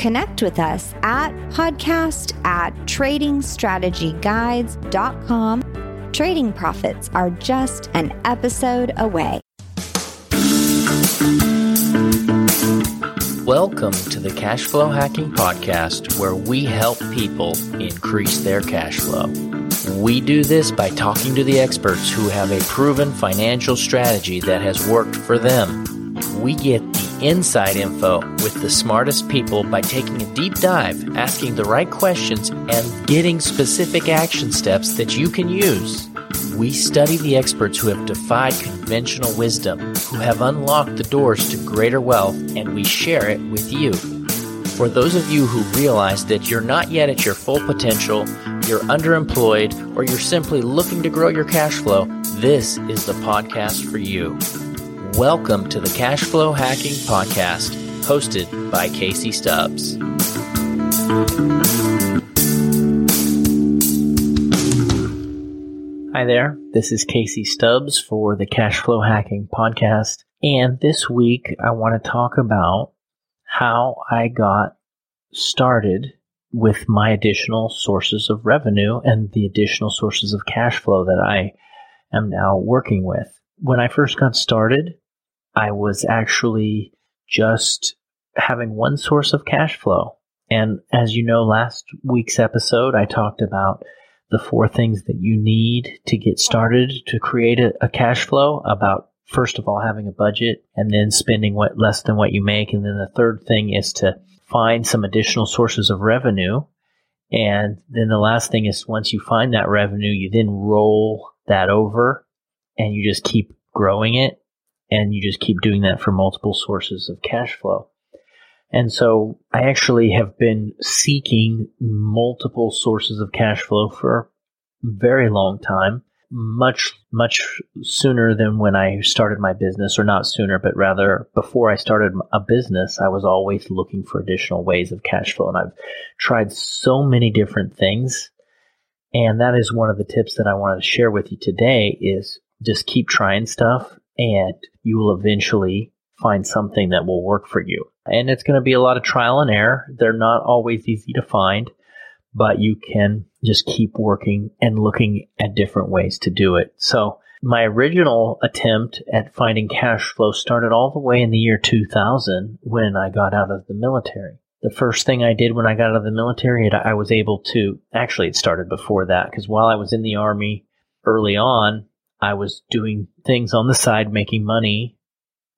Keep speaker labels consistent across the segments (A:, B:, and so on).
A: Connect with us at podcast at tradingstrategyguides.com. Trading profits are just an episode away.
B: Welcome to the Cash Flow Hacking Podcast, where we help people increase their cash flow. We do this by talking to the experts who have a proven financial strategy that has worked for them. We get inside info with the smartest people by taking a deep dive, asking the right questions, and getting specific action steps that you can use. We study the experts who have defied conventional wisdom, who have unlocked the doors to greater wealth, and we share it with you. For those of you who realize that you're not yet at your full potential, you're underemployed, or you're simply looking to grow your cash flow, this is the podcast for you. Welcome to the Cash Flow Hacking Podcast, hosted by Casey Stubbs. Hi there, this is Casey Stubbs for the Cash Flow Hacking Podcast. And this week I want to talk about how I got started with my additional sources of revenue and the additional sources of cash flow that I am now working with. When I first got started, I was actually just having one source of cash flow. And as you know, last week's episode, I talked about the four things that you need to get started to create a, a, cash flow about first of all having a budget and then spending what less than what you make. And then the third thing is to find some additional sources of revenue. And then the last thing is once you find that revenue you then roll that over and you just keep growing it and you just keep doing that for multiple sources of cash flow. And so I actually have been seeking multiple sources of cash flow for a very long time, much, much sooner than when I started my business, or not sooner, but rather before I started a business, I was always looking for additional ways of cash flow. And I've tried so many different things. And that is one of the tips that I wanted to share with you today is just keep trying stuff and you will eventually find something that will work for you. And it's going to be a lot of trial and error. They're not always easy to find, but you can just keep working and looking at different ways to do it. So my original attempt at finding cash flow started all the way in the year 2000 when I got out of the military. The first thing I did when I got out of the military, I was able to, actually it started before that, because while I was in the army early on, I was doing things on the side, making money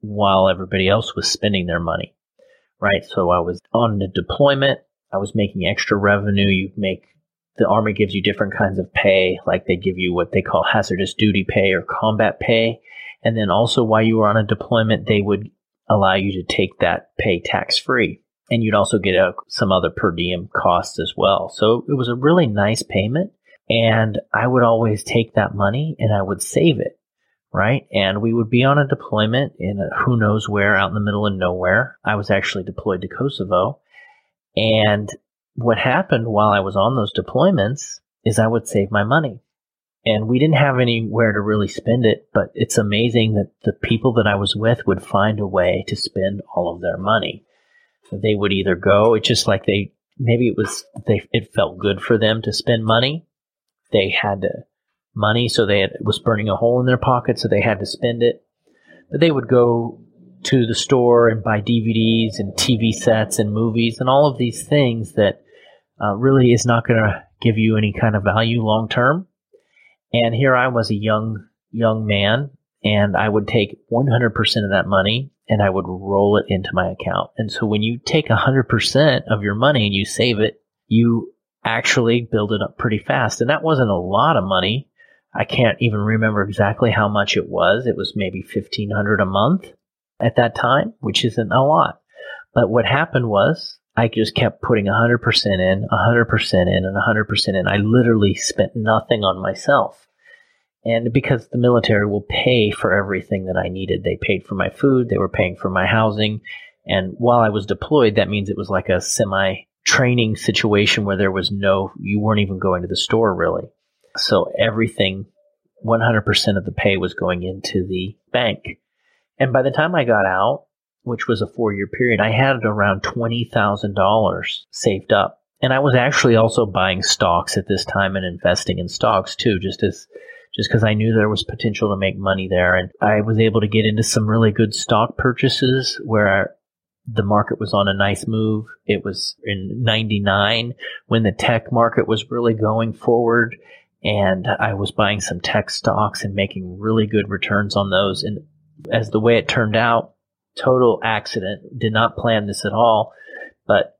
B: while everybody else was spending their money. Right. So I was on the deployment. I was making extra revenue. You make the army gives you different kinds of pay, like they give you what they call hazardous duty pay or combat pay. And then also while you were on a deployment, they would allow you to take that pay tax free. And you'd also get a, some other per diem costs as well. So it was a really nice payment. And I would always take that money and I would save it, right? And we would be on a deployment in a, who knows where out in the middle of nowhere. I was actually deployed to Kosovo. And what happened while I was on those deployments is I would save my money. And we didn't have anywhere to really spend it, but it's amazing that the people that I was with would find a way to spend all of their money. They would either go, it's just like they, maybe it was, they, it felt good for them to spend money they had money, so they had, it was burning a hole in their pocket, so they had to spend it. But they would go to the store and buy DVDs and TV sets and movies and all of these things that uh, really is not going to give you any kind of value long term. And here I was a young young man, and I would take 100% of that money and I would roll it into my account. And so when you take 100% of your money and you save it, you actually build it up pretty fast. And that wasn't a lot of money. I can't even remember exactly how much it was. It was maybe 1500 a month at that time, which isn't a lot. But what happened was I just kept putting 100% in, 100% in, and 100% in. I literally spent nothing on myself. And because the military will pay for everything that I needed, they paid for my food, they were paying for my housing. And while I was deployed, that means it was like a semi training situation where there was no, you weren't even going to the store really. So everything, 100% of the pay was going into the bank. And by the time I got out, which was a four year period, I had around $20,000 saved up. And I was actually also buying stocks at this time and investing in stocks too, just as just because I knew there was potential to make money there. And I was able to get into some really good stock purchases where the market was on a nice move. It was in 99 when the tech market was really going forward. And I was buying some tech stocks and making really good returns on those. And as the way it turned out, total accident, did not plan this at all. But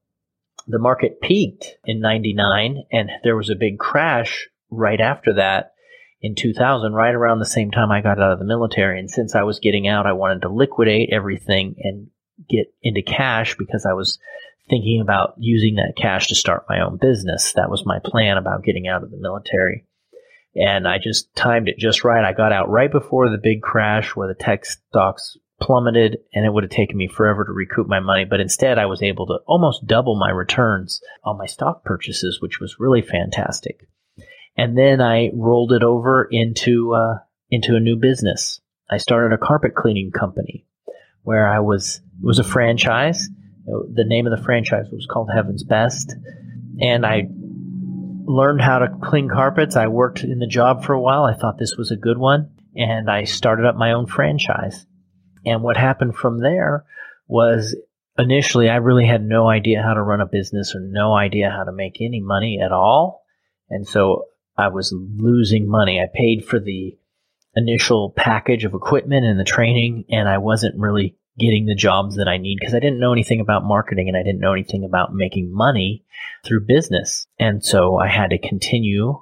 B: the market peaked in 99 and there was a big crash right after that in 2000, right around the same time I got out of the military. And since I was getting out, I wanted to liquidate everything and get into cash because I was thinking about using that cash to start my own business. That was my plan about getting out of the military. And I just timed it just right. I got out right before the big crash where the tech stocks plummeted and it would have taken me forever to recoup my money. But instead, I was able to almost double my returns on my stock purchases, which was really fantastic. And then I rolled it over into, uh, into a new business. I started a carpet cleaning company where I was, it was a franchise. The name of the franchise was called Heaven's Best. And I learned how to clean carpets. I worked in the job for a while. I thought this was a good one. And I started up my own franchise. And what happened from there was initially I really had no idea how to run a business or no idea how to make any money at all. And so I was losing money. I paid for the initial package of equipment and the training, and I wasn't really getting the jobs that I need because I didn't know anything about marketing and I didn't know anything about making money through business. And so I had to continue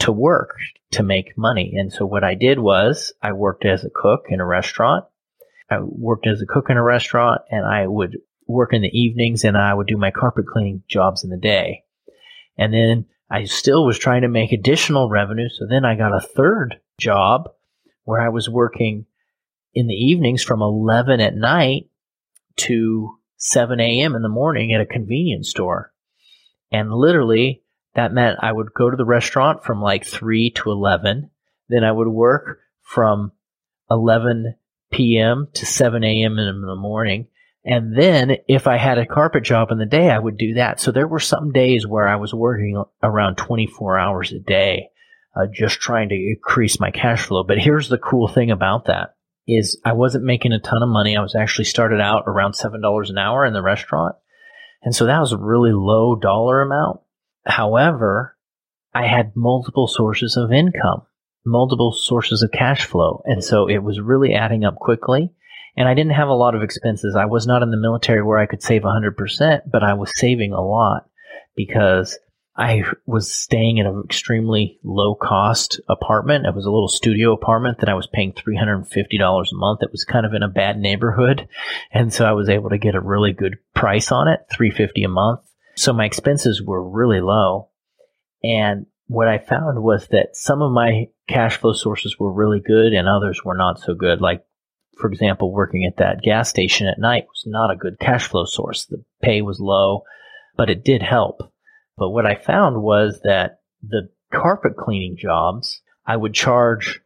B: to work to make money. And so what I did was I worked as a cook in a restaurant. I worked as a cook in a restaurant and I would work in the evenings and I would do my carpet cleaning jobs in the day. And then I still was trying to make additional revenue. So then I got a third job where I was working in the evenings from 11 at night to 7 a.m. in the morning at a convenience store. And literally, that meant I would go to the restaurant from like 3 to 11. Then I would work from 11 p.m. to 7 a.m. in the morning. And then if I had a carpet job in the day, I would do that. So there were some days where I was working around 24 hours a day, uh, just trying to increase my cash flow. But here's the cool thing about that is I wasn't making a ton of money. I was actually started out around $7 an hour in the restaurant. And so that was a really low dollar amount. However, I had multiple sources of income, multiple sources of cash flow. And so it was really adding up quickly. And I didn't have a lot of expenses. I was not in the military where I could save 100%, but I was saving a lot because I was staying in an extremely low cost apartment. It was a little studio apartment that I was paying $350 a month. It was kind of in a bad neighborhood. And so I was able to get a really good price on it, 350 a month. So my expenses were really low. And what I found was that some of my cash flow sources were really good and others were not so good. Like, for example, working at that gas station at night was not a good cash flow source. The pay was low, but it did help. But what I found was that the carpet cleaning jobs, I would charge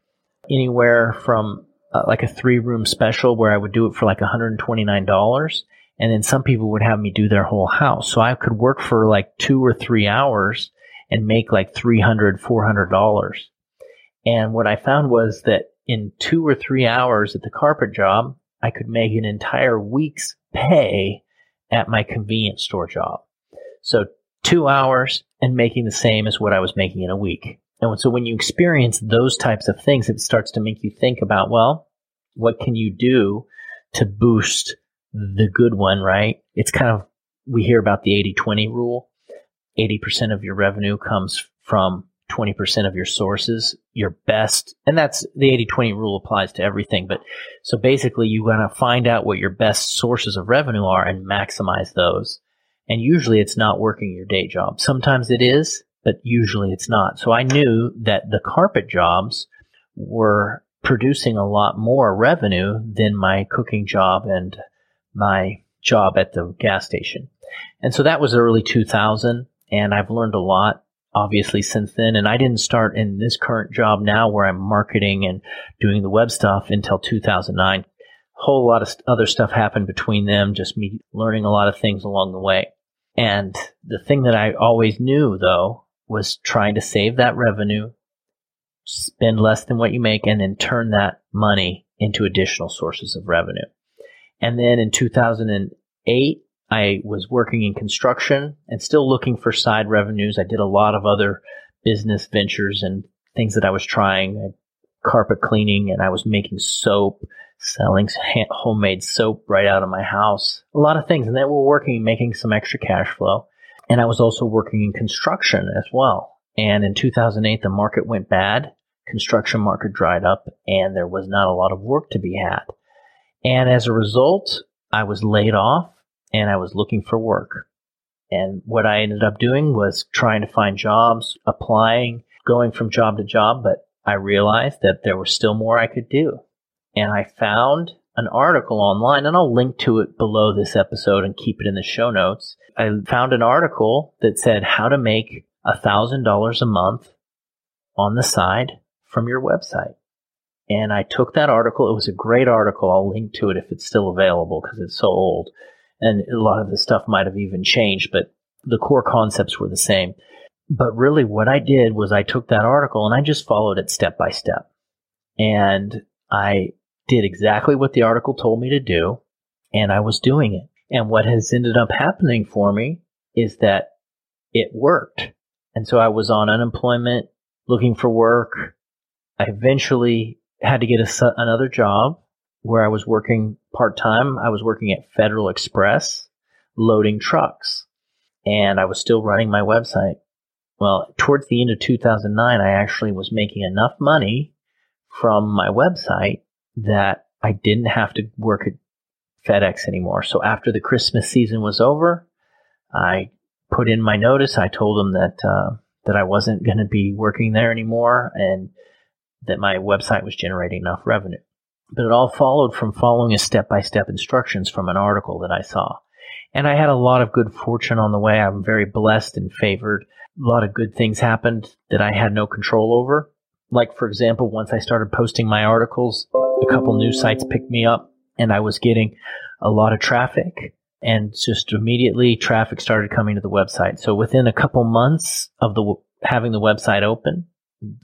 B: anywhere from uh, like a three room special where I would do it for like $129. And then some people would have me do their whole house. So I could work for like two or three hours and make like $300, $400. And what I found was that in two or three hours at the carpet job, I could make an entire week's pay at my convenience store job. So two hours and making the same as what I was making in a week. And so when you experience those types of things, it starts to make you think about, well, what can you do to boost the good one, right? It's kind of, we hear about the 80 20 rule. 80% of your revenue comes from 20% of your sources, your best, and that's the 80 20 rule applies to everything. But so basically, you got to find out what your best sources of revenue are and maximize those And usually it's not working your day job. Sometimes it is, but usually it's not. So I knew that the carpet jobs were producing a lot more revenue than my cooking job and my job at the gas station. And so that was early 2000 and I've learned a lot obviously since then. And I didn't start in this current job now where I'm marketing and doing the web stuff until 2009. Whole lot of other stuff happened between them, just me learning a lot of things along the way. And the thing that I always knew though was trying to save that revenue, spend less than what you make, and then turn that money into additional sources of revenue. And then in 2008, I was working in construction and still looking for side revenues. I did a lot of other business ventures and things that I was trying, carpet cleaning, and I was making soap, selling homemade soap right out of my house. A lot of things. And then we're working, making some extra cash flow. And I was also working in construction as well. And in 2008, the market went bad. Construction market dried up and there was not a lot of work to be had. And as a result, I was laid off and I was looking for work. And what I ended up doing was trying to find jobs, applying, going from job to job, but I realized that there was still more I could do. And I found an article online, and I'll link to it below this episode and keep it in the show notes. I found an article that said how to make $1,000 a month on the side from your website. And I took that article. It was a great article. I'll link to it if it's still available because it's so old. And a lot of the stuff might have even changed, but the core concepts were the same. But really, what I did was I took that article and I just followed it step by step. And I did exactly what the article told me to do, and I was doing it. And what has ended up happening for me is that it worked. And so I was on unemployment, looking for work. I eventually had to get a, another job where I was working part time. I was working at Federal Express loading trucks and I was still running my website. Well, towards the end of 2009, I actually was making enough money from my website that I didn't have to work at FedEx anymore. So after the Christmas season was over, I put in my notice. I told them that uh, that I wasn't going to be working there anymore, and that my website was generating enough revenue. But it all followed from following a step by step instructions from an article that I saw. And I had a lot of good fortune on the way. I'm very blessed and favored. A lot of good things happened that I had no control over. Like, for example, once I started posting my articles, a couple news sites picked me up and I was getting a lot of traffic and just immediately traffic started coming to the website. So within a couple months of the having the website open,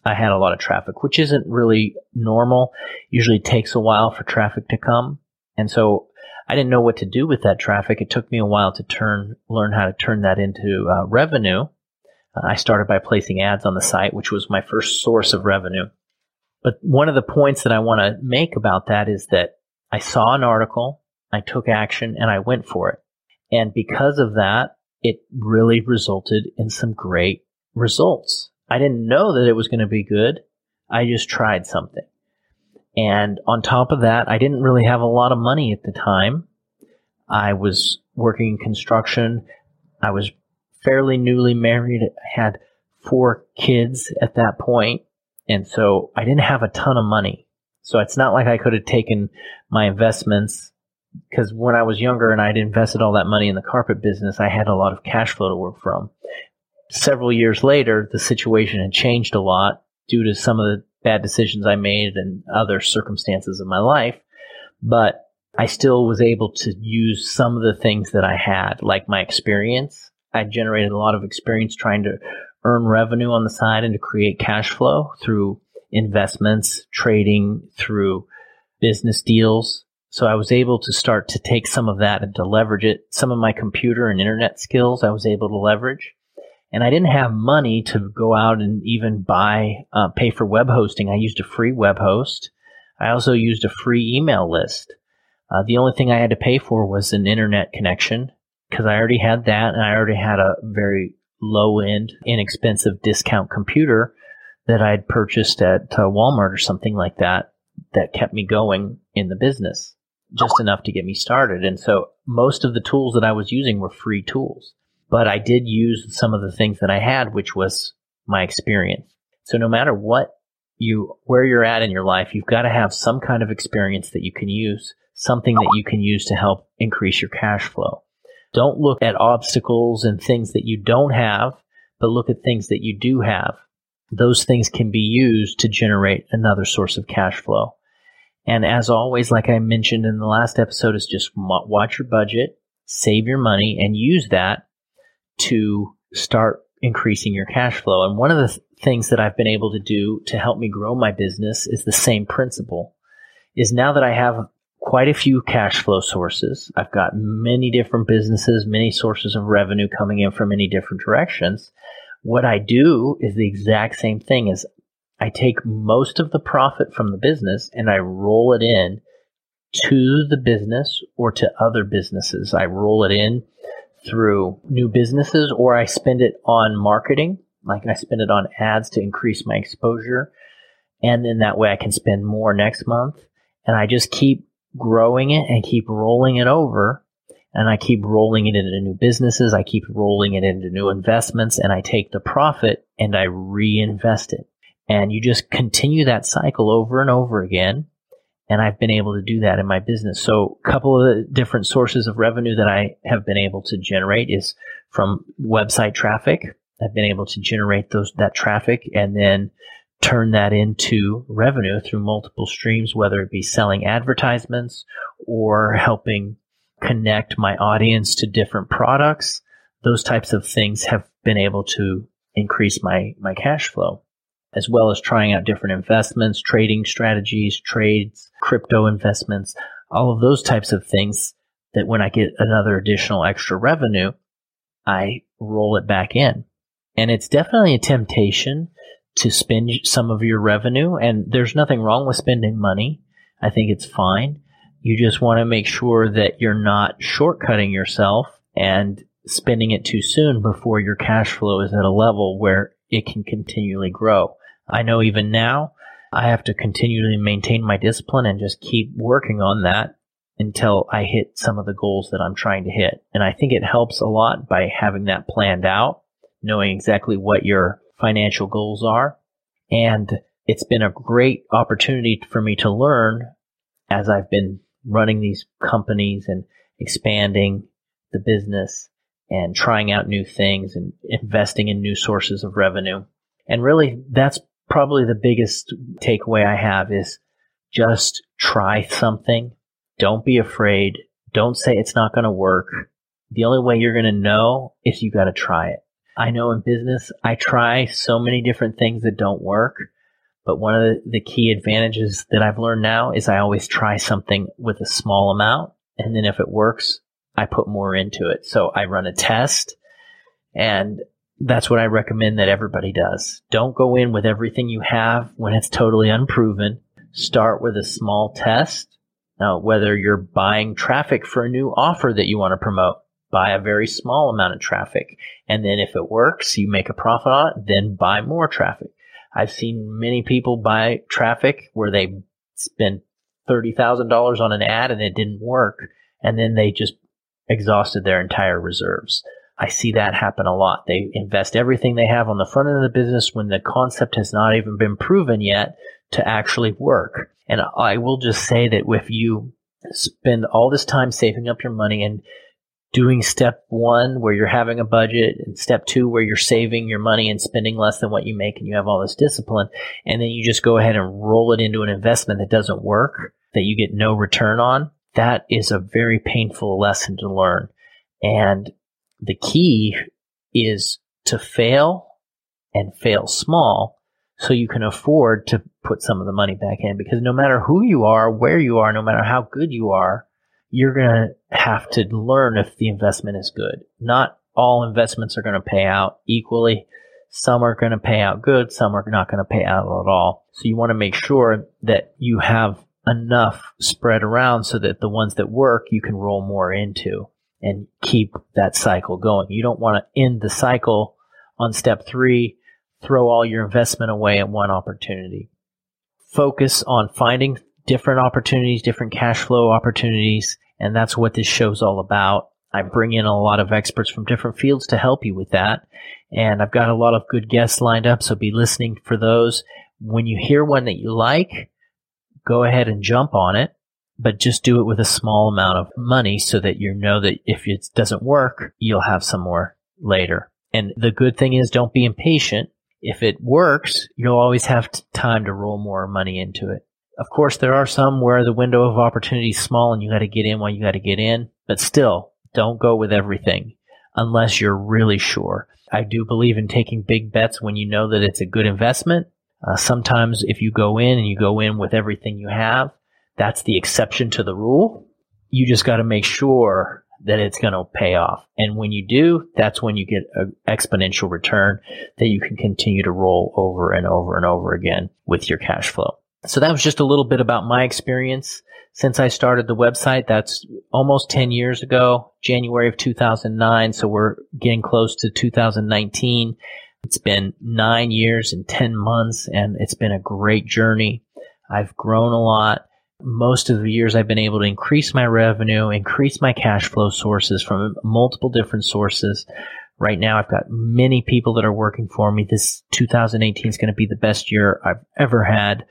B: I had a lot of traffic, which isn't really normal. Usually takes a while for traffic to come. And so I didn't know what to do with that traffic. It took me a while to turn, learn how to turn that into uh, revenue. Uh, I started by placing ads on the site, which was my first source of revenue. But one of the points that I want to make about that is that I saw an article, I took action, and I went for it. And because of that, it really resulted in some great results. I didn't know that it was going to be good. I just tried something. And on top of that, I didn't really have a lot of money at the time. I was working in construction. I was fairly newly married, had four kids at that point, And so I didn't have a ton of money. So it's not like I could have taken my investments because when I was younger and I'd invested all that money in the carpet business, I had a lot of cash flow to work from several years later, the situation had changed a lot due to some of the bad decisions I made and other circumstances of my life. But I still was able to use some of the things that I had, like my experience. I generated a lot of experience trying to earn revenue on the side and to create cash flow through investments, trading, through business deals. So I was able to start to take some of that and to leverage it. Some of my computer and internet skills I was able to leverage and I didn't have money to go out and even buy, uh, pay for web hosting. I used a free web host. I also used a free email list. Uh, the only thing I had to pay for was an internet connection because I already had that and I already had a very low end, inexpensive discount computer that I had purchased at uh, Walmart or something like that that kept me going in the business. just enough to get me started. And so most of the tools that I was using were free tools, but I did use some of the things that I had, which was my experience. So no matter what you, where you're at in your life, you've got to have some kind of experience that you can use, something that you can use to help increase your cash flow. Don't look at obstacles and things that you don't have, but look at things that you do have. Those things can be used to generate another source of cash flow. And as always, like I mentioned in the last episode, is just watch your budget, save your money, and use that to start increasing your cash flow. And one of the th- things that I've been able to do to help me grow my business is the same principle. Is now that I have quite a few cash flow sources, I've got many different businesses, many sources of revenue coming in from many different directions. What I do is the exact same thing as I take most of the profit from the business and I roll it in to the business or to other businesses. I roll it in through new businesses or I spend it on marketing, like I spend it on ads to increase my exposure. And then that way I can spend more next month. And I just keep growing it and keep rolling it over. And I keep rolling it into new businesses. I keep rolling it into new investments and I take the profit and I reinvest it. And you just continue that cycle over and over again. And I've been able to do that in my business. So a couple of the different sources of revenue that I have been able to generate is from website traffic. I've been able to generate those, that traffic and then turn that into revenue through multiple streams, whether it be selling advertisements or helping connect my audience to different products. Those types of things have been able to increase my, my cash flow as well as trying out different investments, trading strategies, trades, crypto investments, all of those types of things that when I get another additional extra revenue, I roll it back in. And it's definitely a temptation to spend some of your revenue. And there's nothing wrong with spending money. I think it's fine. You just want to make sure that you're not shortcutting yourself and spending it too soon before your cash flow is at a level where it can continually grow. I know even now I have to continually maintain my discipline and just keep working on that until I hit some of the goals that I'm trying to hit. And I think it helps a lot by having that planned out, knowing exactly what your financial goals are. And it's been a great opportunity for me to learn as I've been running these companies and expanding the business and trying out new things and investing in new sources of revenue. And really, that's probably the biggest takeaway I have is just try something. Don't be afraid. Don't say it's not going to work. The only way you're going to know is you got to try it. I know in business, I try so many different things that don't work. But one of the, key advantages that I've learned now is I always try something with a small amount. And then if it works, I put more into it. So I run a test and that's what I recommend that everybody does. Don't go in with everything you have when it's totally unproven. Start with a small test. Now, whether you're buying traffic for a new offer that you want to promote, buy a very small amount of traffic. And then if it works, you make a profit on it, then buy more traffic. I've seen many people buy traffic where they spend $30,000 on an ad and it didn't work. And then they just exhausted their entire reserves. I see that happen a lot. They invest everything they have on the front end of the business when the concept has not even been proven yet to actually work. And I will just say that if you spend all this time saving up your money and doing step one where you're having a budget and step two where you're saving your money and spending less than what you make and you have all this discipline and then you just go ahead and roll it into an investment that doesn't work that you get no return on that is a very painful lesson to learn. And the key is to fail and fail small so you can afford to put some of the money back in because no matter who you are, where you are, no matter how good you are, you're going to have to learn if the investment is good. Not all investments are going to pay out equally. Some are going to pay out good. Some are not going to pay out at all. So you want to make sure that you have enough spread around so that the ones that work you can roll more into and keep that cycle going. You don't want to end the cycle on step three, throw all your investment away at one opportunity. Focus on finding different opportunities, different cash flow opportunities. And that's what this show's all about. I bring in a lot of experts from different fields to help you with that. And I've got a lot of good guests lined up. So be listening for those. When you hear one that you like, go ahead and jump on it, but just do it with a small amount of money so that you know that if it doesn't work, you'll have some more later. And the good thing is don't be impatient. If it works, you'll always have time to roll more money into it. Of course, there are some where the window of opportunity is small and you got to get in while you got to get in, but still don't go with everything unless you're really sure. I do believe in taking big bets when you know that it's a good investment. Uh, sometimes if you go in and you go in with everything you have, that's the exception to the rule. You just got to make sure that it's going to pay off. And when you do, that's when you get an exponential return that you can continue to roll over and over and over again with your cash flow. So that was just a little bit about my experience since I started the website. That's almost 10 years ago, January of 2009. So we're getting close to 2019. It's been nine years and 10 months and it's been a great journey. I've grown a lot. Most of the years I've been able to increase my revenue, increase my cash flow sources from multiple different sources. Right now I've got many people that are working for me. This 2018 is going to be the best year I've ever had.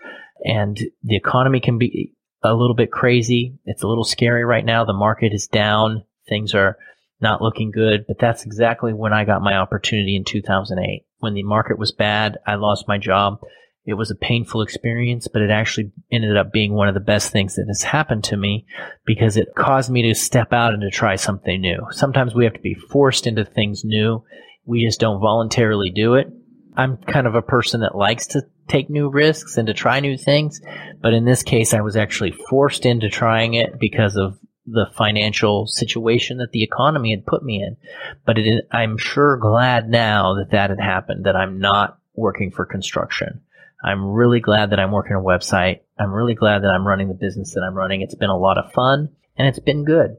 B: And the economy can be a little bit crazy. It's a little scary right now. The market is down. Things are not looking good, but that's exactly when I got my opportunity in 2008. When the market was bad, I lost my job. It was a painful experience, but it actually ended up being one of the best things that has happened to me because it caused me to step out and to try something new. Sometimes we have to be forced into things new. We just don't voluntarily do it. I'm kind of a person that likes to take new risks and to try new things. But in this case, I was actually forced into trying it because of the financial situation that the economy had put me in. But I'm sure glad now that that had happened, that I'm not working for construction. I'm really glad that I'm working a website. I'm really glad that I'm running the business that I'm running. It's been a lot of fun and it's been good.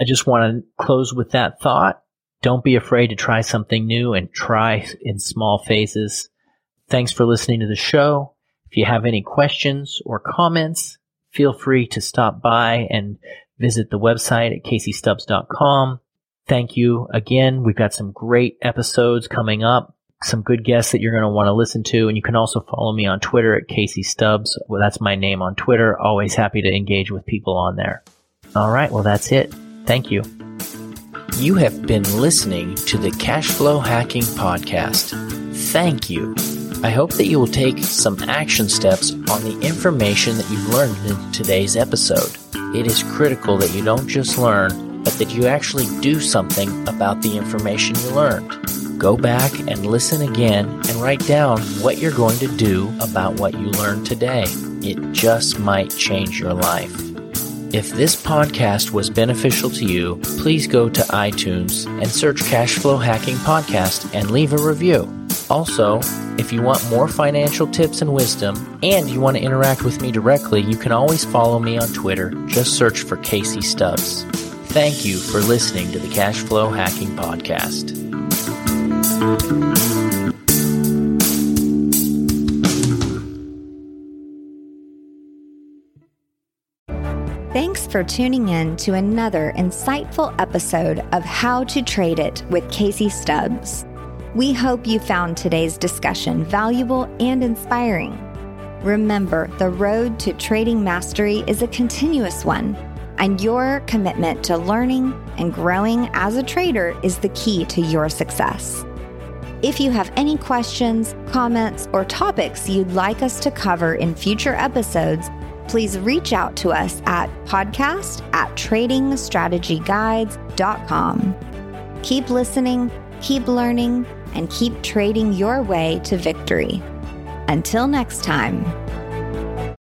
B: I just want to close with that thought. Don't be afraid to try something new and try in small phases Thanks for listening to the show. If you have any questions or comments, feel free to stop by and visit the website at caseystubbs.com. Thank you again. We've got some great episodes coming up, some good guests that you're going to want to listen to. And you can also follow me on Twitter at Casey Stubbs. Well, that's my name on Twitter. Always happy to engage with people on there. All right. Well, that's it. Thank you.
C: You have been listening to the Cashflow Hacking Podcast. Thank you. I hope that you will take some action steps on the information that you've learned in today's episode. It is critical that you don't just learn, but that you actually do something about the information you learned. Go back and listen again and write down what you're going to do about what you learned today. It just might change your life. If this podcast was beneficial to you, please go to iTunes and search Cashflow Hacking Podcast and leave a review. Also, if you want more financial tips and wisdom, and you want to interact with me directly, you can always follow me on Twitter. Just search for Casey Stubbs. Thank you for listening to the Cashflow Hacking Podcast.
A: Thanks for tuning in to another insightful episode of How to Trade It with Casey Stubbs. We hope you found today's discussion valuable and inspiring. Remember, the road to trading mastery is a continuous one, and your commitment to learning and growing as a trader is the key to your success. If you have any questions, comments, or topics you'd like us to cover in future episodes, please reach out to us at podcast at tradingstrategyguides.com. Keep listening, keep learning, and keep trading your way to victory. Until next time.